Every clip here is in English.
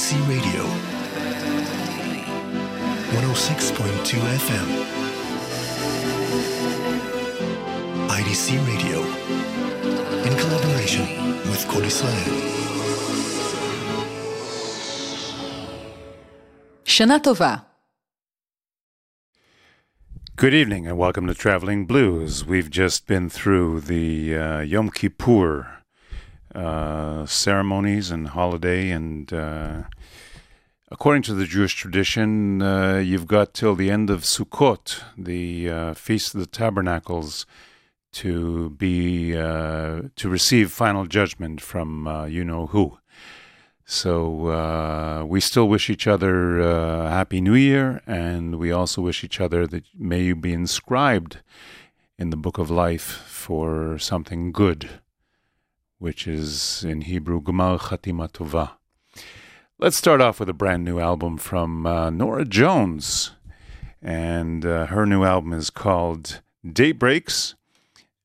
CBC Radio, 106.2 FM. IDC Radio, in collaboration with Kol Shanatova. Shana Tova. Good evening and welcome to Traveling Blues. We've just been through the uh, Yom Kippur uh, ceremonies and holiday, and uh, according to the Jewish tradition, uh, you've got till the end of Sukkot, the uh, Feast of the Tabernacles, to be uh, to receive final judgment from you know who. So we still wish each other uh, Happy New Year, and we also wish each other that may you be inscribed in the book of life for something good, which is in Hebrew Gemar Chatima Tova. Let's start off with a brand new album from uh, Norah Jones, and uh, her new album is called Daybreaks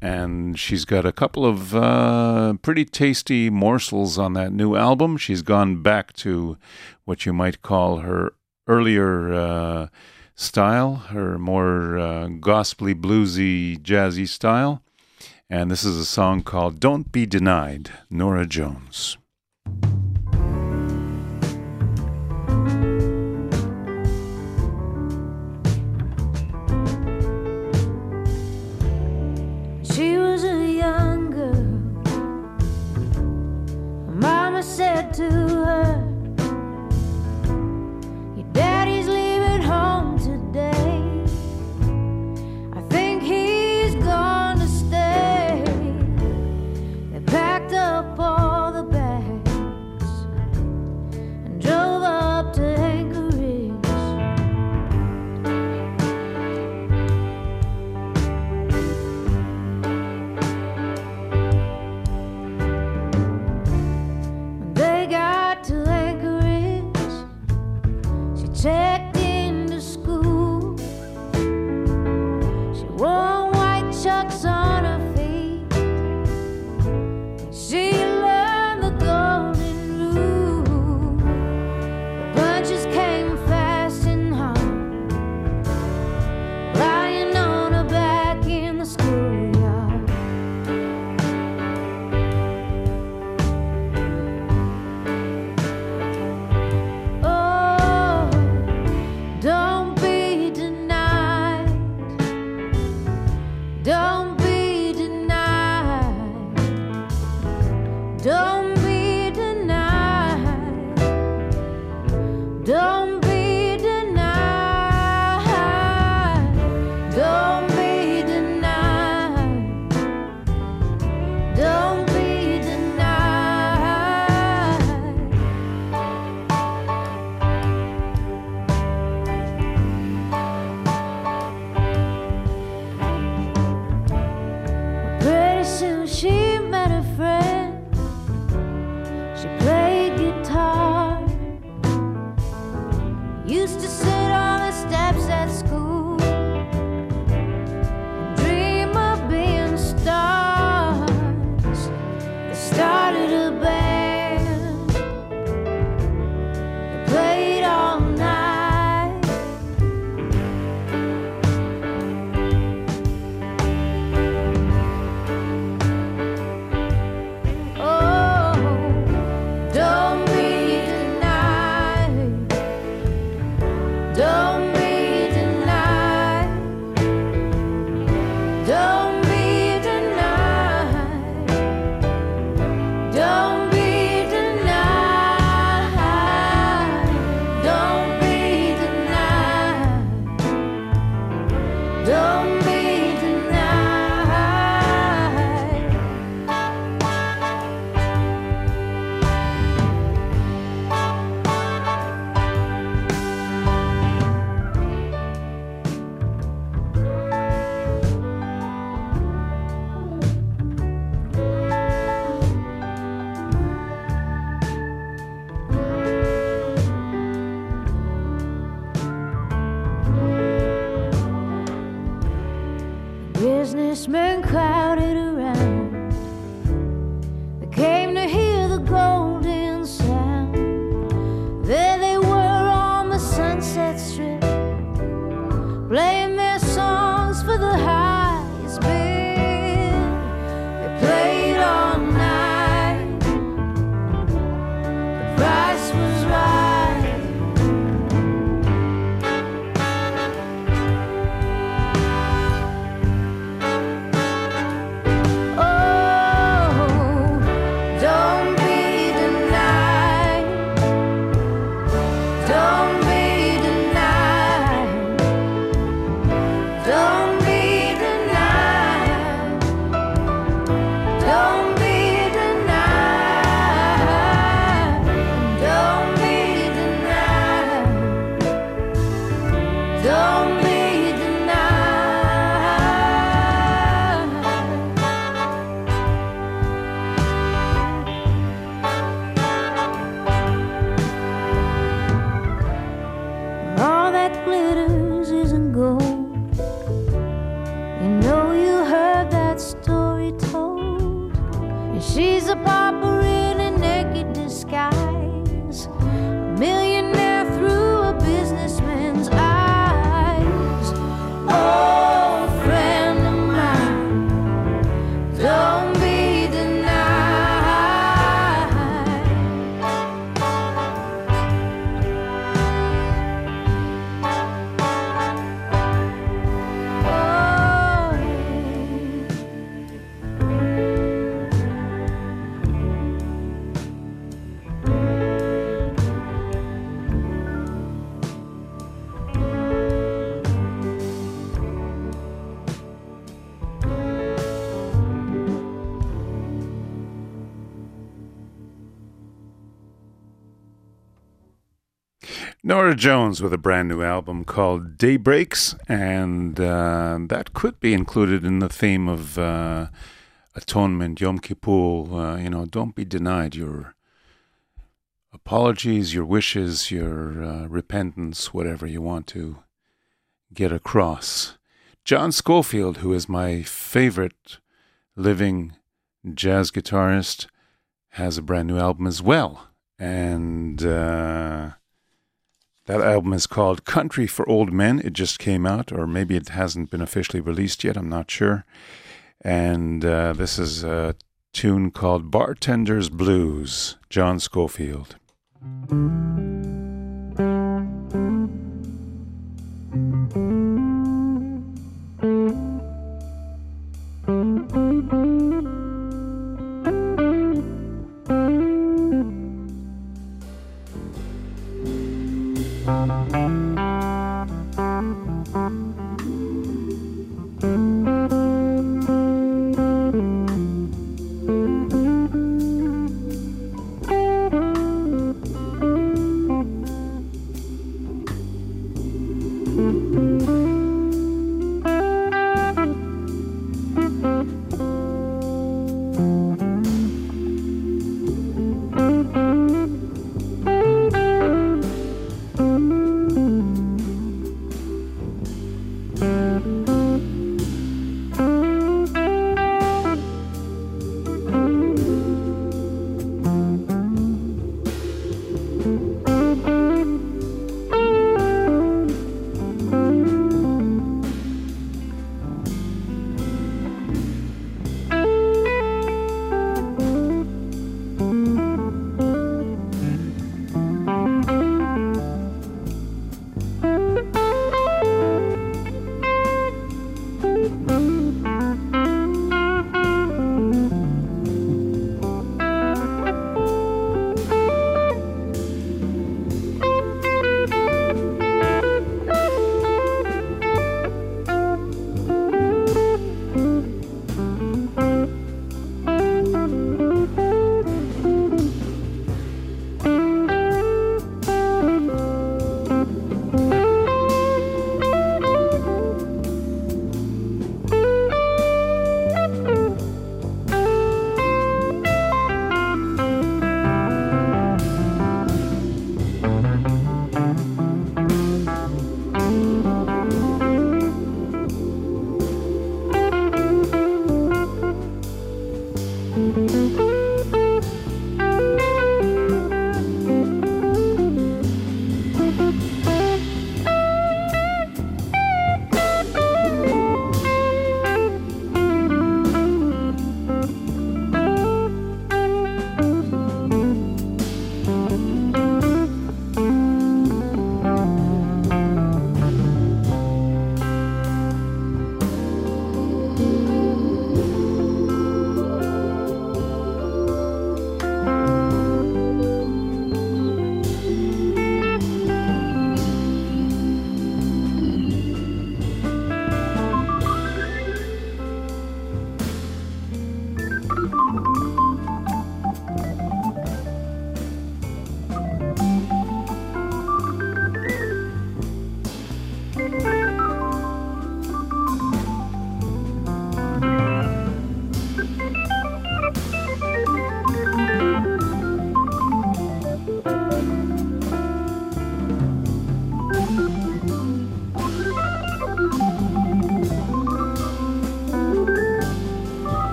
and she's got a couple of uh, pretty tasty morsels on that new album. She's gone back to what you might call her earlier uh, style, her more uh, gospely, bluesy, jazzy style. And this is a song called Don't Be Denied, Norah Jones. Jones with a brand new album called Daybreaks, and uh, that could be included in the theme of uh, atonement, Yom Kippur. Uh, you know, don't be denied your apologies, your wishes, your uh, repentance, whatever you want to get across. John Scofield, who is my favorite living jazz guitarist, has a brand new album as well. And uh, that album is called Country for Old Men. It just came out, or maybe it hasn't been officially released yet. I'm not sure. And uh, this is a tune called Bartender's Blues, John Scofield.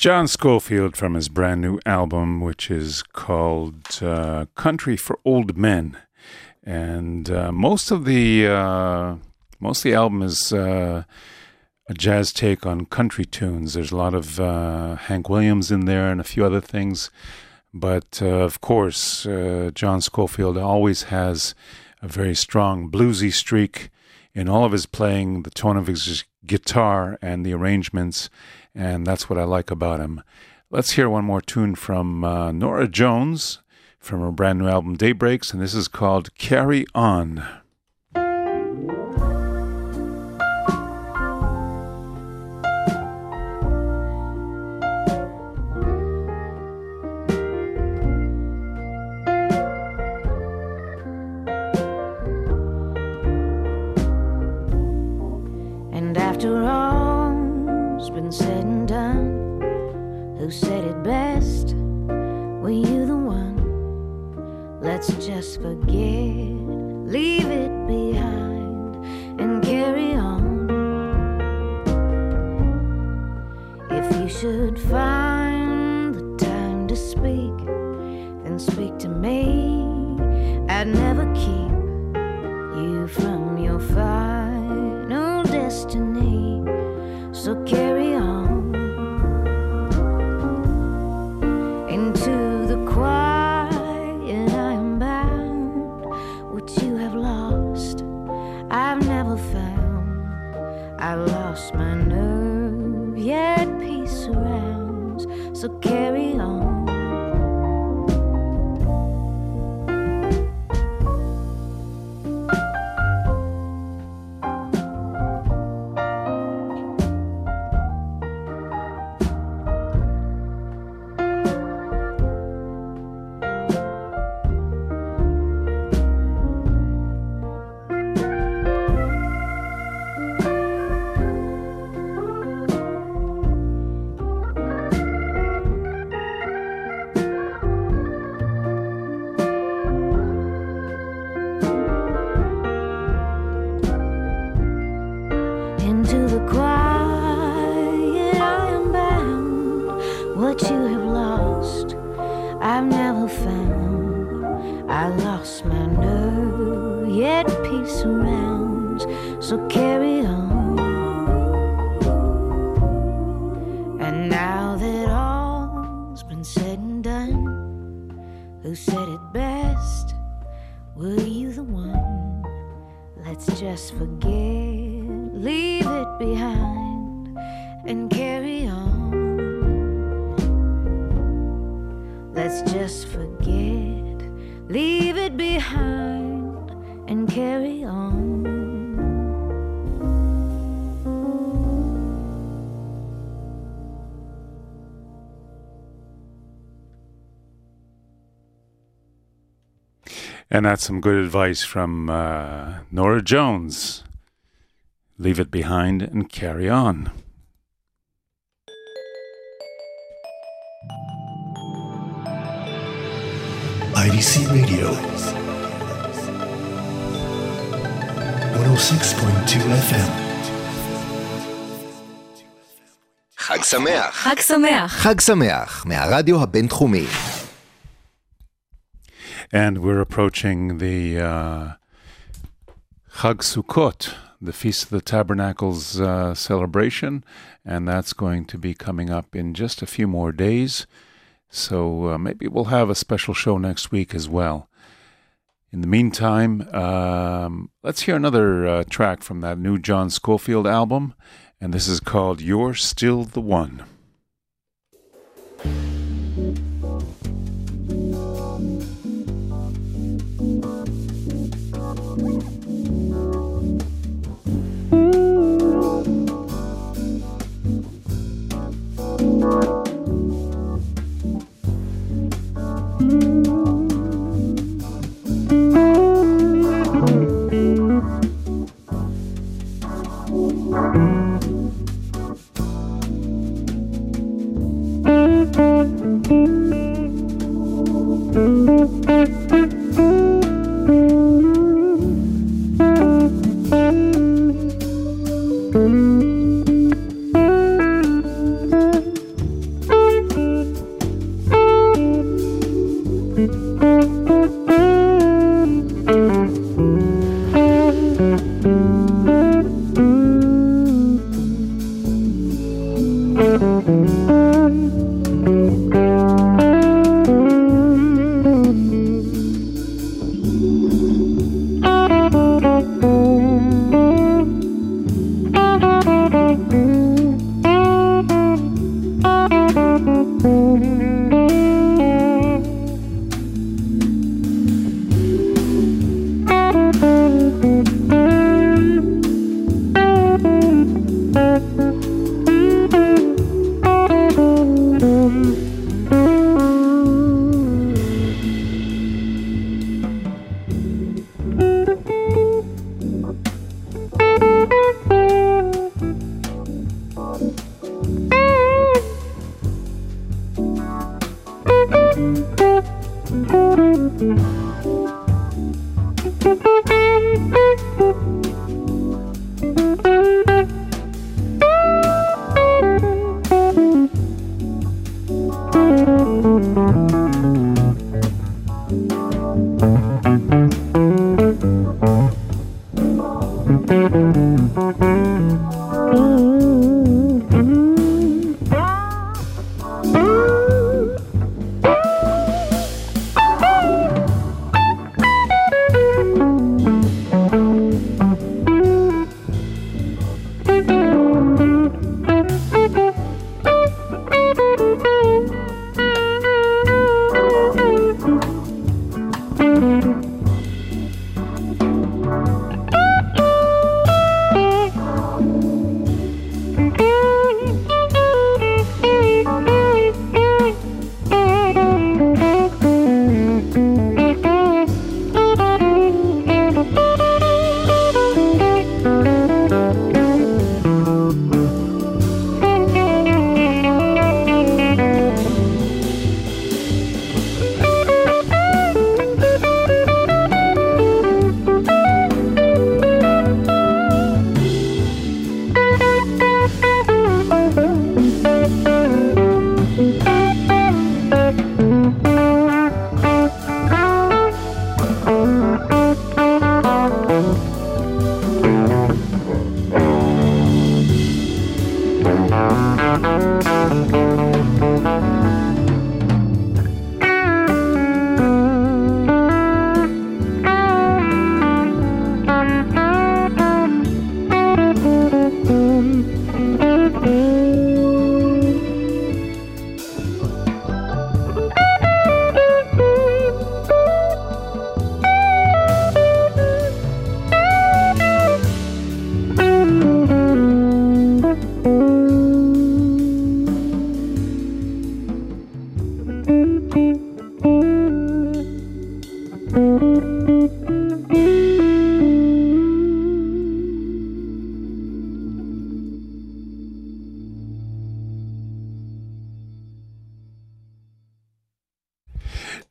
John Scofield from his brand new album, which is called uh, Country for Old Men. And uh, most of the uh, most of the album is uh, a jazz take on country tunes. There's a lot of uh, Hank Williams in there and a few other things. But uh, of course, John Scofield always has a very strong bluesy streak in all of his playing, the tone of his guitar, and the arrangements and that's what I like about him. Let's hear one more tune from uh, Norah Jones from her brand new album Daybreaks, and this is called Carry On. And that's some good advice from uh, Norah Jones. Leave it behind and carry on. IDC Radio 106.2 FM חג שמח. חג שמח. חג שמח, מהרדיו הבינתחומי. And we're approaching the uh, Chag Sukkot, the Feast of the Tabernacles uh, celebration, and that's going to be coming up in just a few more days. So uh, maybe we'll have a special show next week as well. In the meantime, um, let's hear another uh, track from that new John Scofield album, and this is called You're Still the One.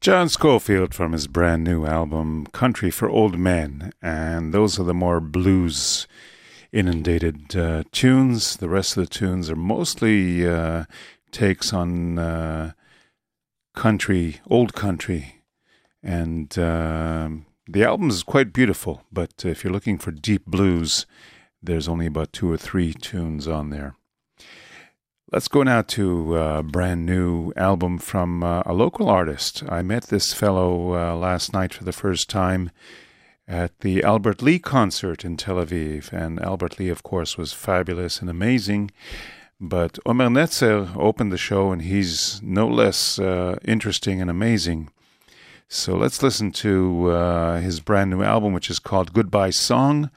John Scofield from his brand new album Country for Old Men, and those are the more blues inundated uh, tunes. The rest of the tunes are mostly uh, takes on uh, country, old country, and um, the album is quite beautiful. But if you're looking for deep blues, there's only about two or three tunes on there. Let's go now to a brand new album from uh, a local artist. I met this fellow uh, last night for the first time at the Albert Lee concert in Tel Aviv. And Albert Lee, of course, was fabulous and amazing. But Omer Netzer opened the show, and he's no less uh, interesting and amazing. So let's listen to uh, his brand new album, which is called Goodbye Song.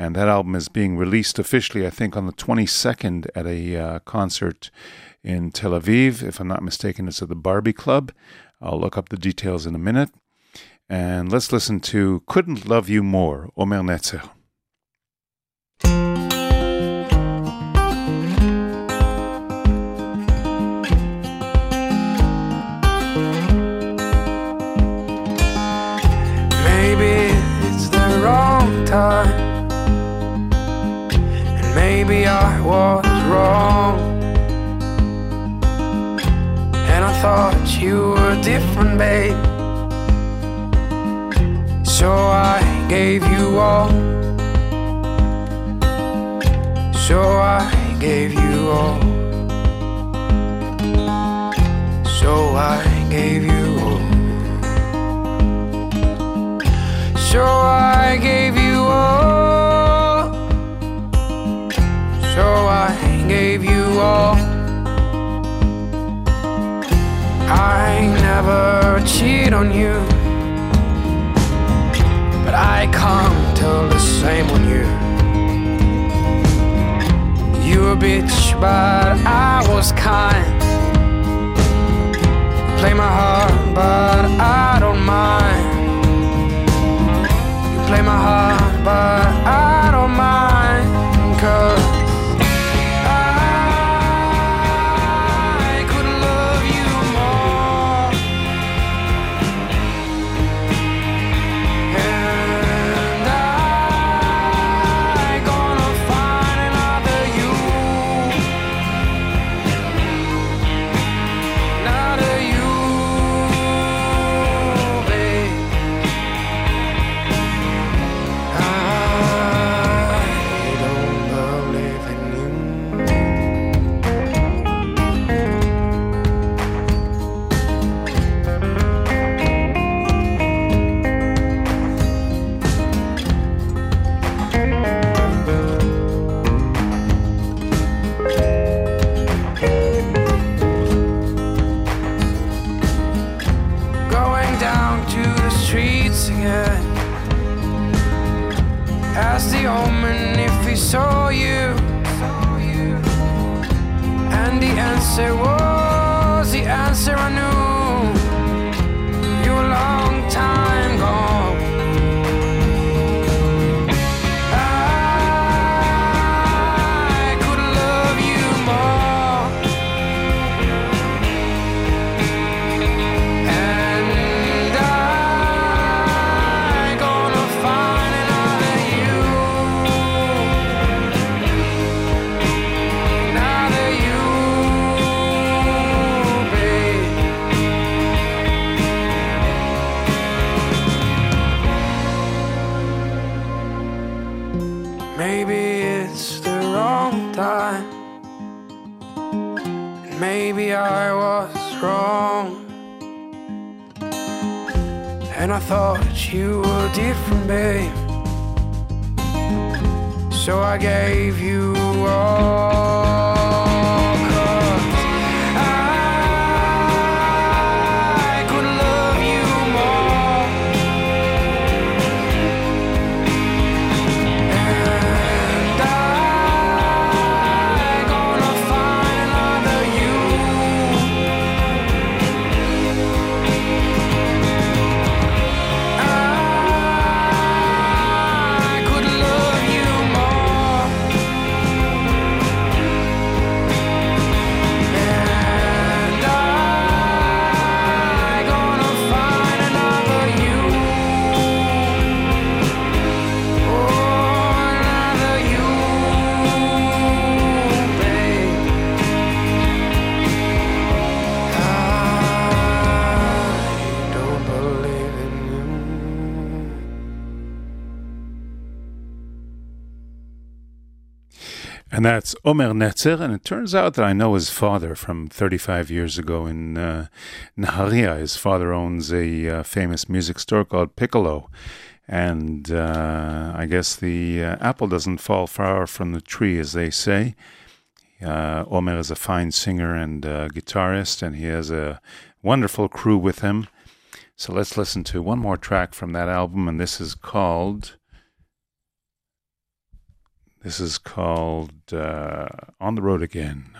And that album is being released officially, I think, on the 22nd at a uh, concert in Tel Aviv. If I'm not mistaken, it's at the Barby Club. I'll look up the details in a minute. And let's listen to Couldn't Love You More, Omer Netzer. Gave you all. So I gave you all. So I gave you all. So I gave you all. So I gave you all. I never cheat on you, I can't tell the same on you. You a bitch, but I was kind. Play my heart, but I don't mind. You play my heart, but I And that's Omer Netzer, and it turns out that I know his father from 35 years ago in uh, Naharia. His father owns a uh, famous music store called Piccolo. And uh, I guess the uh, apple doesn't fall far from the tree, as they say. Uh, Omer is a fine singer and uh, guitarist, and he has a wonderful crew with him. So let's listen to one more track from that album, and this is called this is called uh, On the Road Again.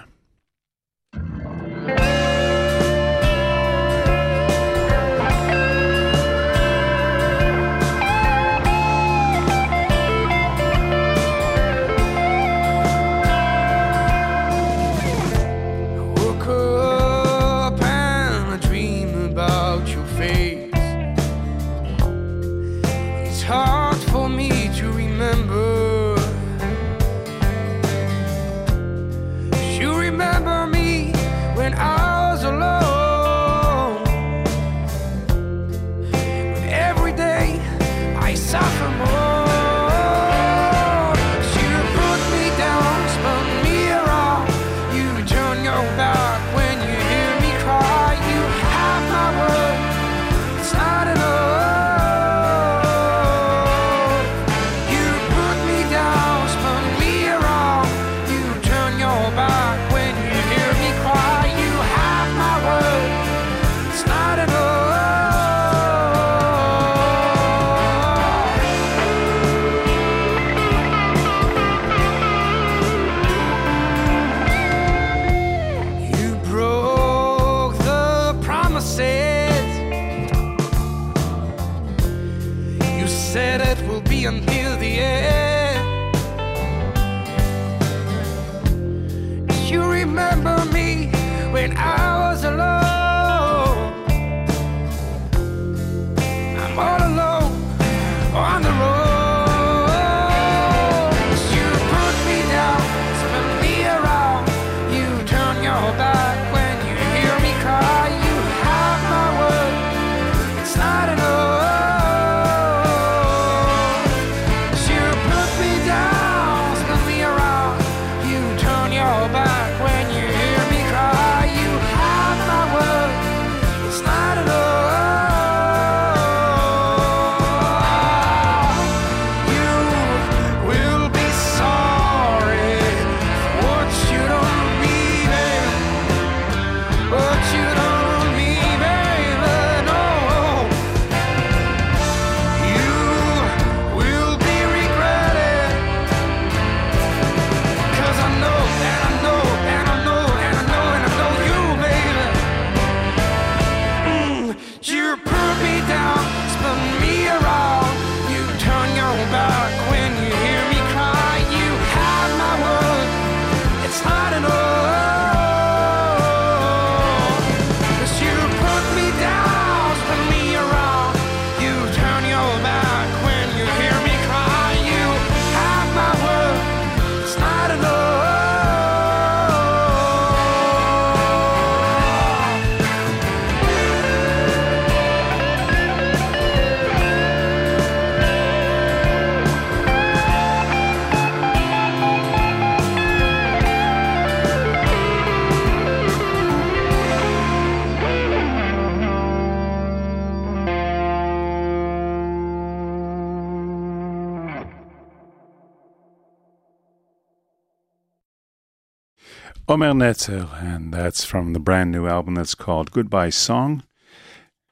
Omer Netzer, and that's from the brand new album that's called Goodbye Song.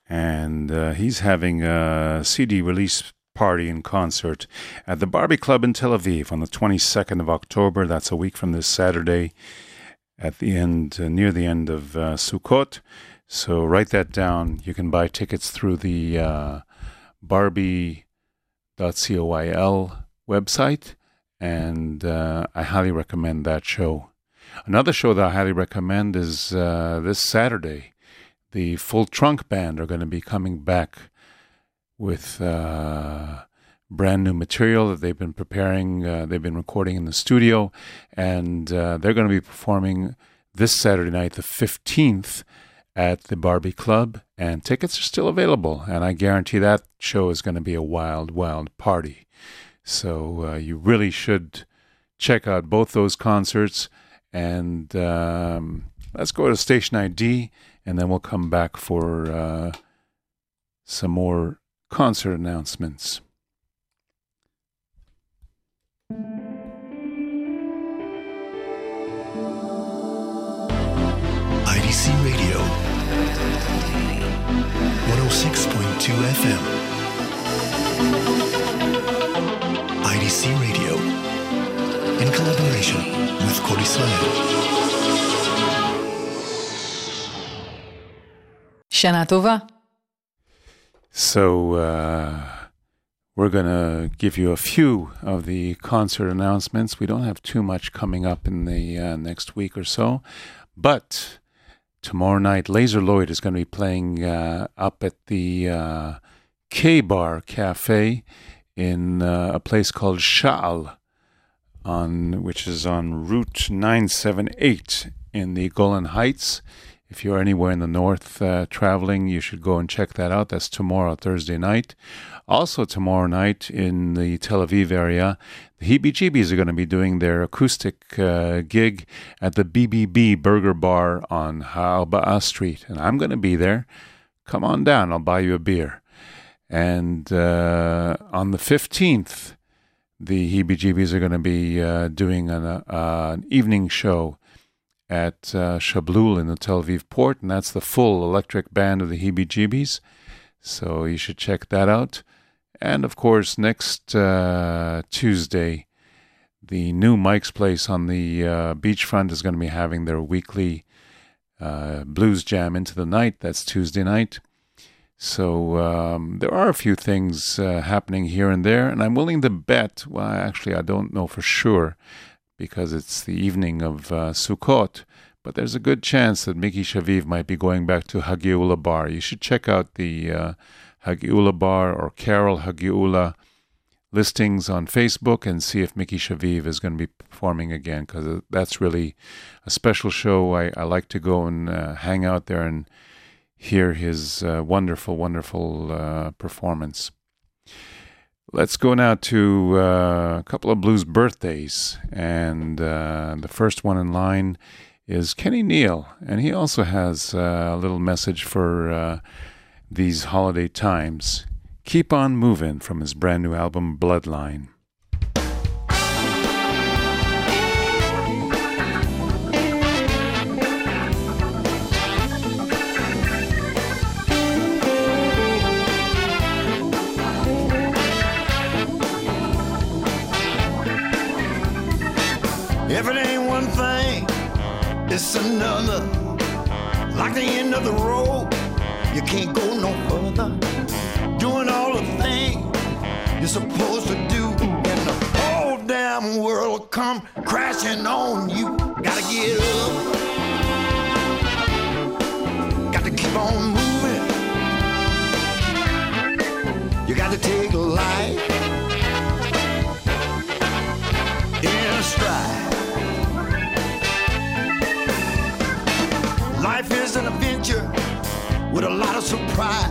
And uh, he's having a CD release party and concert at the Barby Club in Tel Aviv on the 22nd of October. That's a week from this Saturday at the end, uh, near the end of uh, Sukkot. So write that down. You can buy tickets through the uh, Barby.co.il website, and uh, I highly recommend that show. Another show that I highly recommend is uh, this Saturday. The Full Trunk Band are going to be coming back with uh, brand new material that they've been preparing. Uh, they've been recording in the studio, and uh, they're going to be performing this Saturday night, the 15th, at the Barby Club. And tickets are still available, and I guarantee that show is going to be a wild, wild party. So uh, you really should check out both those concerts. And um, let's go to station ID, and then we'll come back for uh, some more concert announcements. IDC Radio 106.2 FM. IDC Radio in collaboration with Kol Israel. Shana Tova. So, uh, we're going to give you a few of the concert announcements. We don't have too much coming up in the uh, next week or so, but tomorrow night, Lazer Lloyd is going to be playing uh, up at the uh, K Bar Cafe in uh, a place called Sha'al on which is on Route 978 in the Golan Heights. If you're anywhere in the north uh, traveling, you should go and check that out. That's tomorrow, Thursday night. Also, tomorrow night in the Tel Aviv area, the Heebie Jeebies are going to be doing their acoustic uh, gig at the BBB Burger Bar on Ha'arba'ah Street. And I'm going to be there. Come on down, I'll buy you a beer. And uh, on the 15th, the Heebie Jeebies are going to be uh, doing an, uh, an evening show at uh, Shablul in the Tel Aviv port, and that's the full electric band of the Heebie Jeebies. So you should check that out. And of course, next uh, Tuesday, the new Mike's Place on the uh, beachfront is going to be having their weekly uh, blues jam into the night. That's Tuesday night. So um, there are a few things uh, happening here and there, and I'm willing to bet. Well, actually, I don't know for sure because it's the evening of uh, Sukkot. But there's a good chance that Miki Shaviv might be going back to Hagiula Bar. You should check out the uh, Hagiula Bar or Carol Hagiula listings on Facebook and see if Miki Shaviv is going to be performing again because that's really a special show. I, I like to go and uh, hang out there and hear his uh, wonderful, wonderful uh, performance. Let's go now to uh, a couple of blues birthdays. And uh, the first one in line is Kenny Neal. And he also has uh, a little message for uh, these holiday times. Keep on moving from his brand new album, Bloodline. The road, you can't go no further. Doing all the things you're supposed to do, and the whole damn world come crashing on you. Gotta get up. Got to keep on moving. You got to take life in stride. Life is an adventure with a lot of surprise.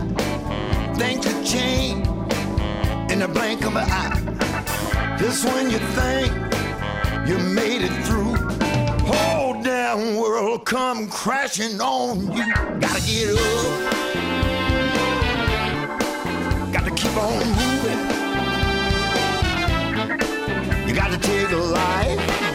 Things could change in the blink of an eye. Just when you think you made it through, whole damn world come crashing on you. Gotta get up. Got to keep on moving. You got to take a life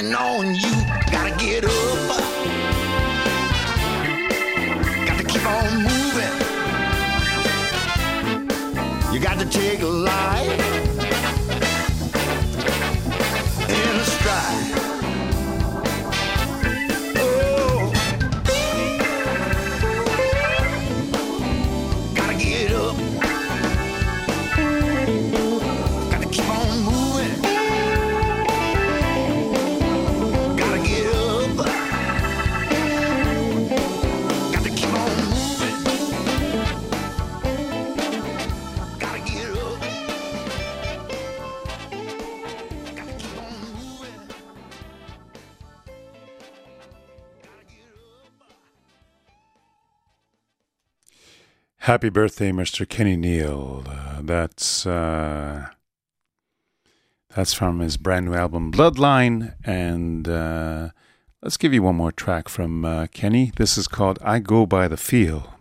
no Happy birthday, Mr. Kenny Neal. Uh, that's uh, that's from his brand new album Bloodline, and uh, let's give you one more track from uh, Kenny. This is called "I Go by the Feel."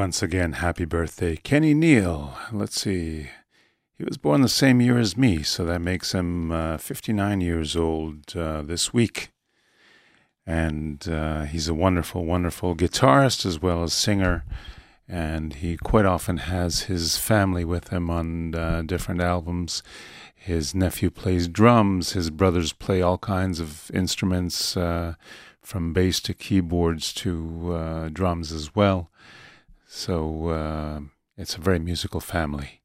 Once again, happy birthday, Kenny Neal. Let's see. He was born the same year as me, so that makes him uh, 59 years old uh, this week. And uh, he's a wonderful, wonderful guitarist as well as singer. And he quite often has his family with him on uh, different albums. His nephew plays drums, his brothers play all kinds of instruments, uh, from bass to keyboards to uh, drums as well. So uh, it's a very musical family.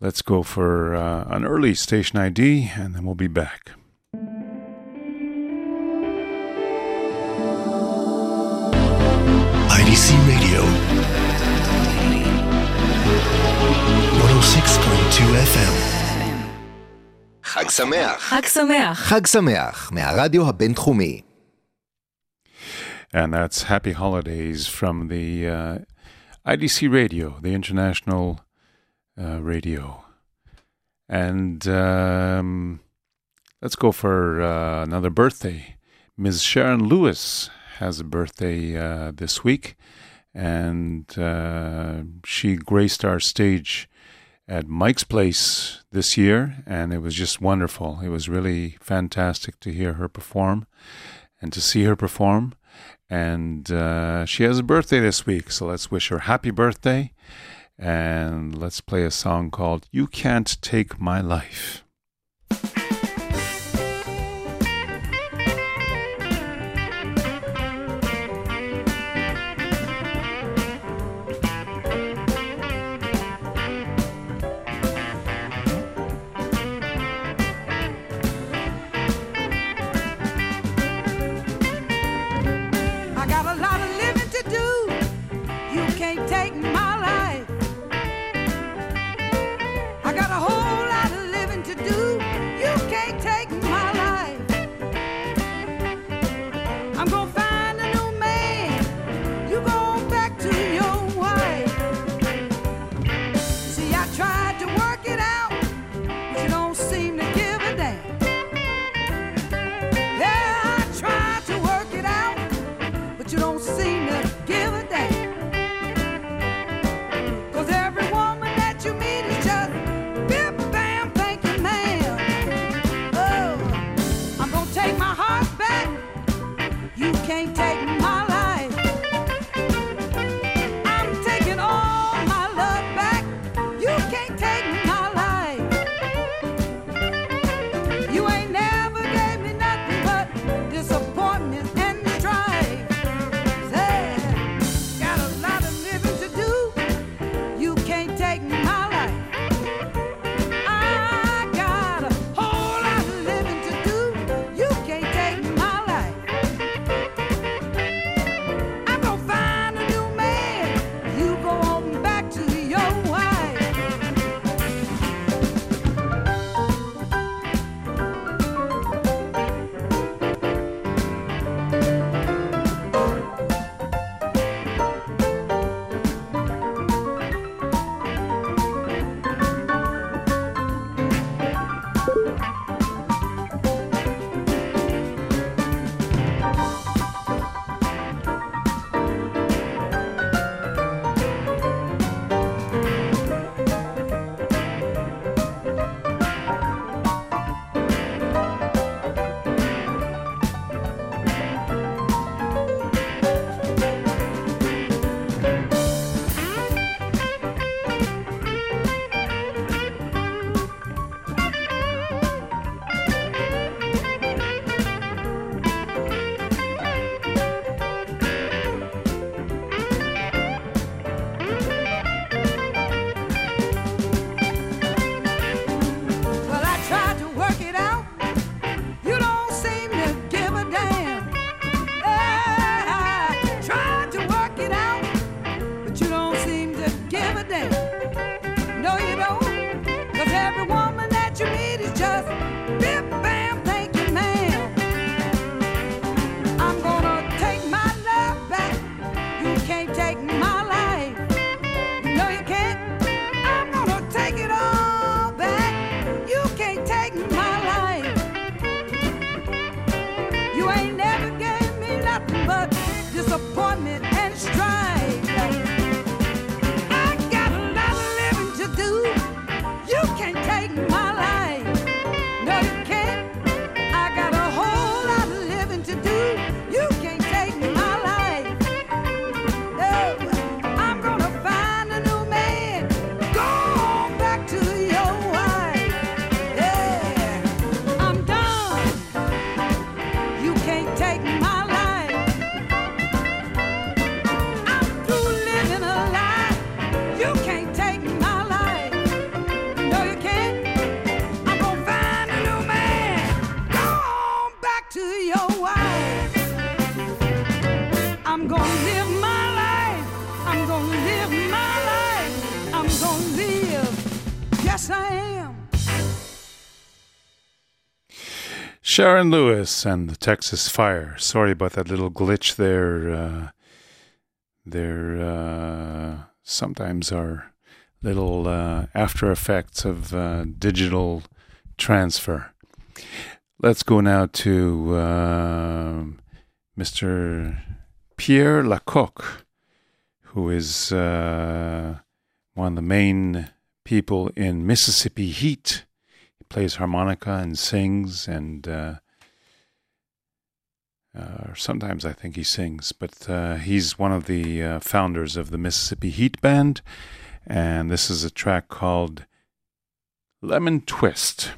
Let's go for uh, an early station ID and then we'll be back. IDC Radio 106.2 FM חג שמח. חג שמח. חג שמח, מהרדיו הבינתחומי. And that's Happy Holidays from the uh, IDC Radio, the international uh, radio. And um, let's go for uh, another birthday. Ms. Sharon Lewis has a birthday uh, this week, and uh, she graced our stage at Mike's Place this year, and it was just wonderful. It was really fantastic to hear her perform and to see her perform. And uh, she has a birthday this week, so let's wish her happy birthday. And let's play a song called You Can't Take My Life. Sharon Lewis and the Texas Fire. Sorry about that little glitch there. Uh, there uh, sometimes are little uh, after effects of uh, digital transfer. Let's go now to uh, Mr. Pierre Lacocque, who is uh, one of the main people in Mississippi Heat. Plays harmonica and sings, and uh, uh, sometimes I think he sings, but uh, he's one of the uh, founders of the Mississippi Heat Band, and this is a track called Lemon Twist.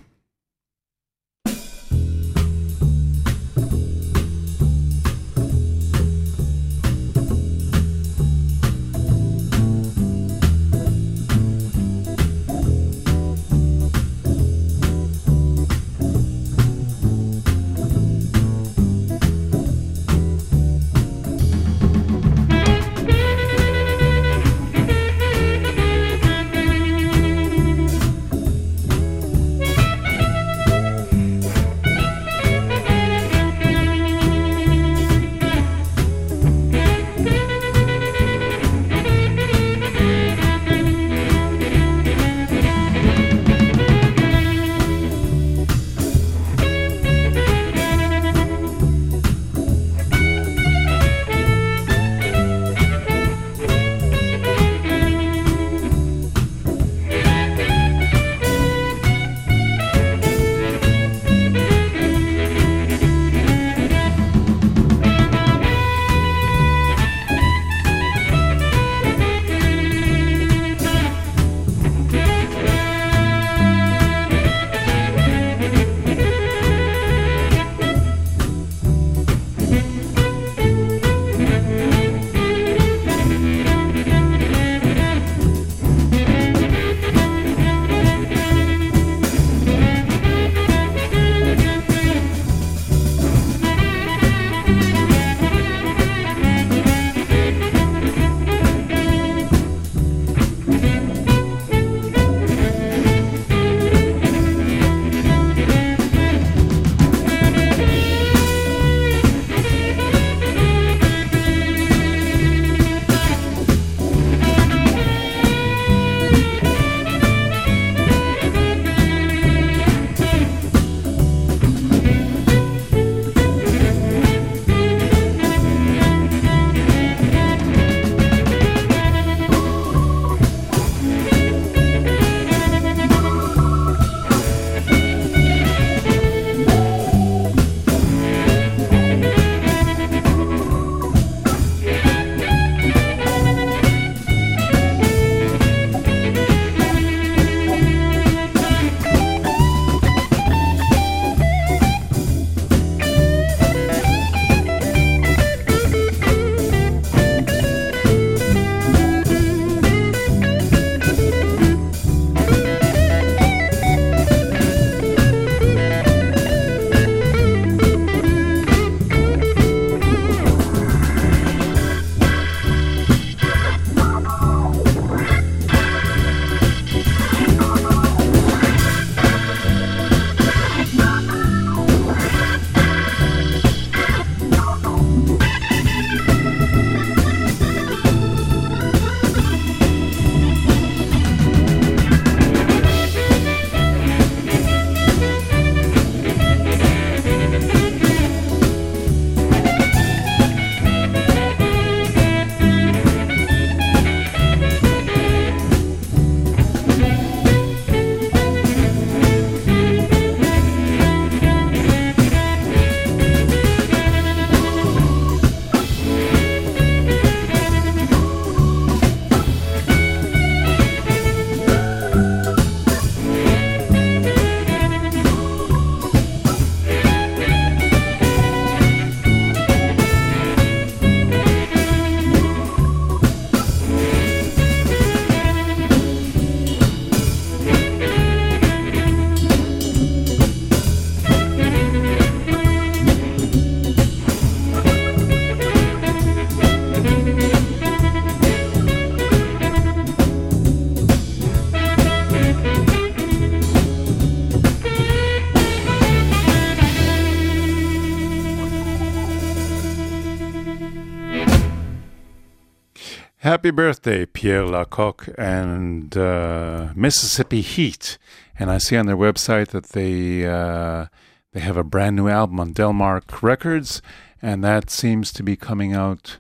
Happy birthday, Pierre Lacocque and uh, Mississippi Heat. And I see on their website that they uh, they have a brand new album on Delmark Records, and that seems to be coming out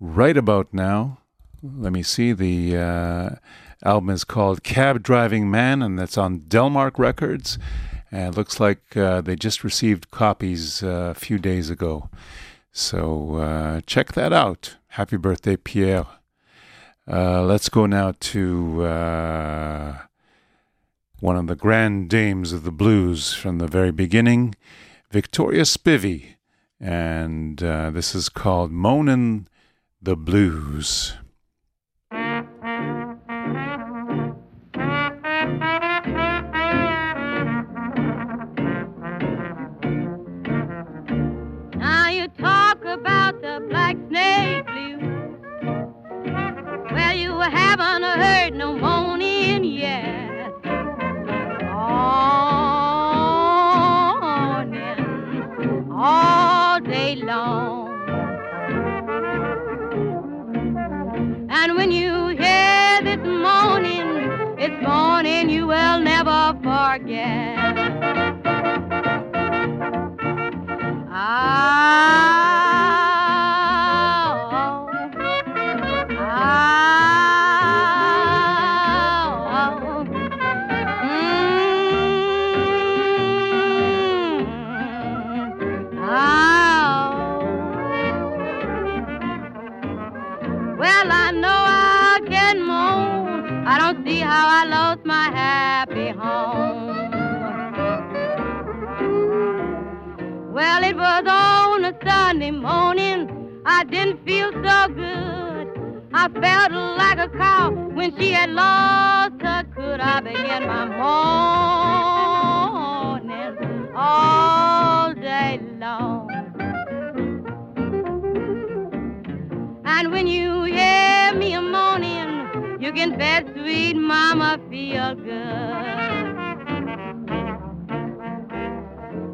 right about now. Let me see. The uh, album is called Cab Driving Man, and that's on Delmark Records. And it looks like uh, they just received copies uh, a few days ago. So uh, check that out. Happy birthday, Pierre. Uh, let's go now to uh, one of the grand dames of the blues from the very beginning, Victoria Spivey. And uh, this is called Moanin' the Blues. Haven't heard no moaning yet. Morning, all day long. And when you hear this moaning, it's morning you will never forget. Ah. Sunday morning. I didn't feel so good. I felt like a cow when she had lost her could. I began my morning all day long. And when you hear me a morning, you can bet sweet mama feel good.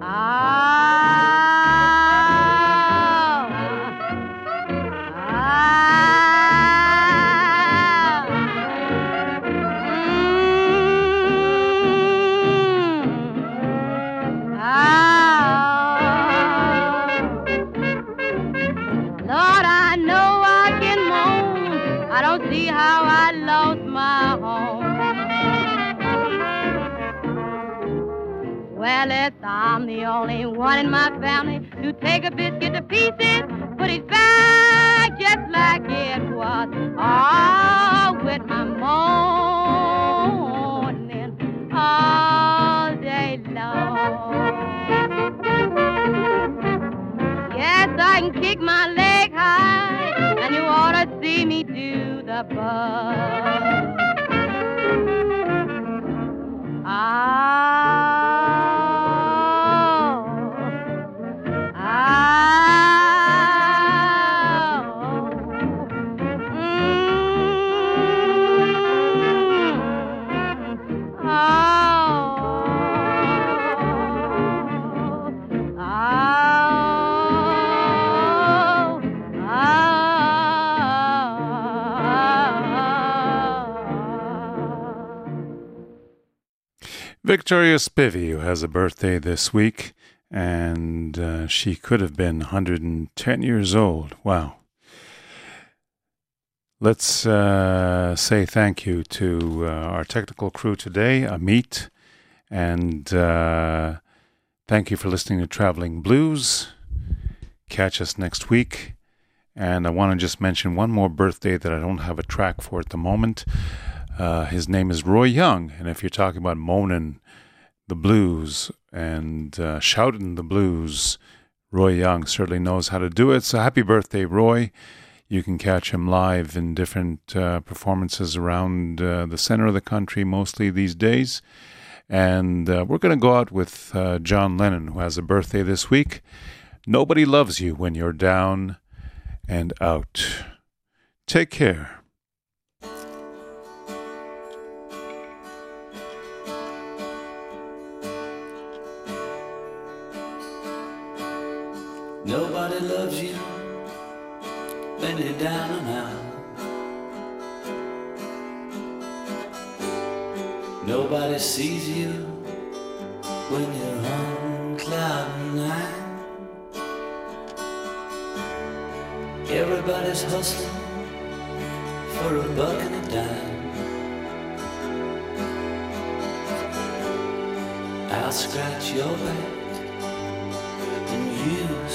Ah. Only one in my family to take a biscuit to pieces, put it back just like it was. Oh, with my morning all day long. Yes, I can kick my leg high, and you ought to see me do the bug. Ah. Victoria Spivey, who has a birthday this week, and uh, she could have been 110 years old. Wow. Let's uh, say thank you to uh, our technical crew today, Amit, and uh, thank you for listening to Traveling Blues. Catch us next week. And I want to just mention one more birthday that I don't have a track for at the moment. Uh, his name is Roy Young, and if you're talking about moaning the blues and uh, shouting the blues, Roy Young certainly knows how to do it. So happy birthday, Roy! You can catch him live in different uh, performances around uh, the center of the country, mostly these days. And uh, we're going to go out with uh, John Lennon, who has a birthday this week. Nobody loves you when you're down and out. Take care. Benny down and out. Nobody sees you when you're on cloud nine. Everybody's hustling for a buck and a dime. I'll scratch your back and you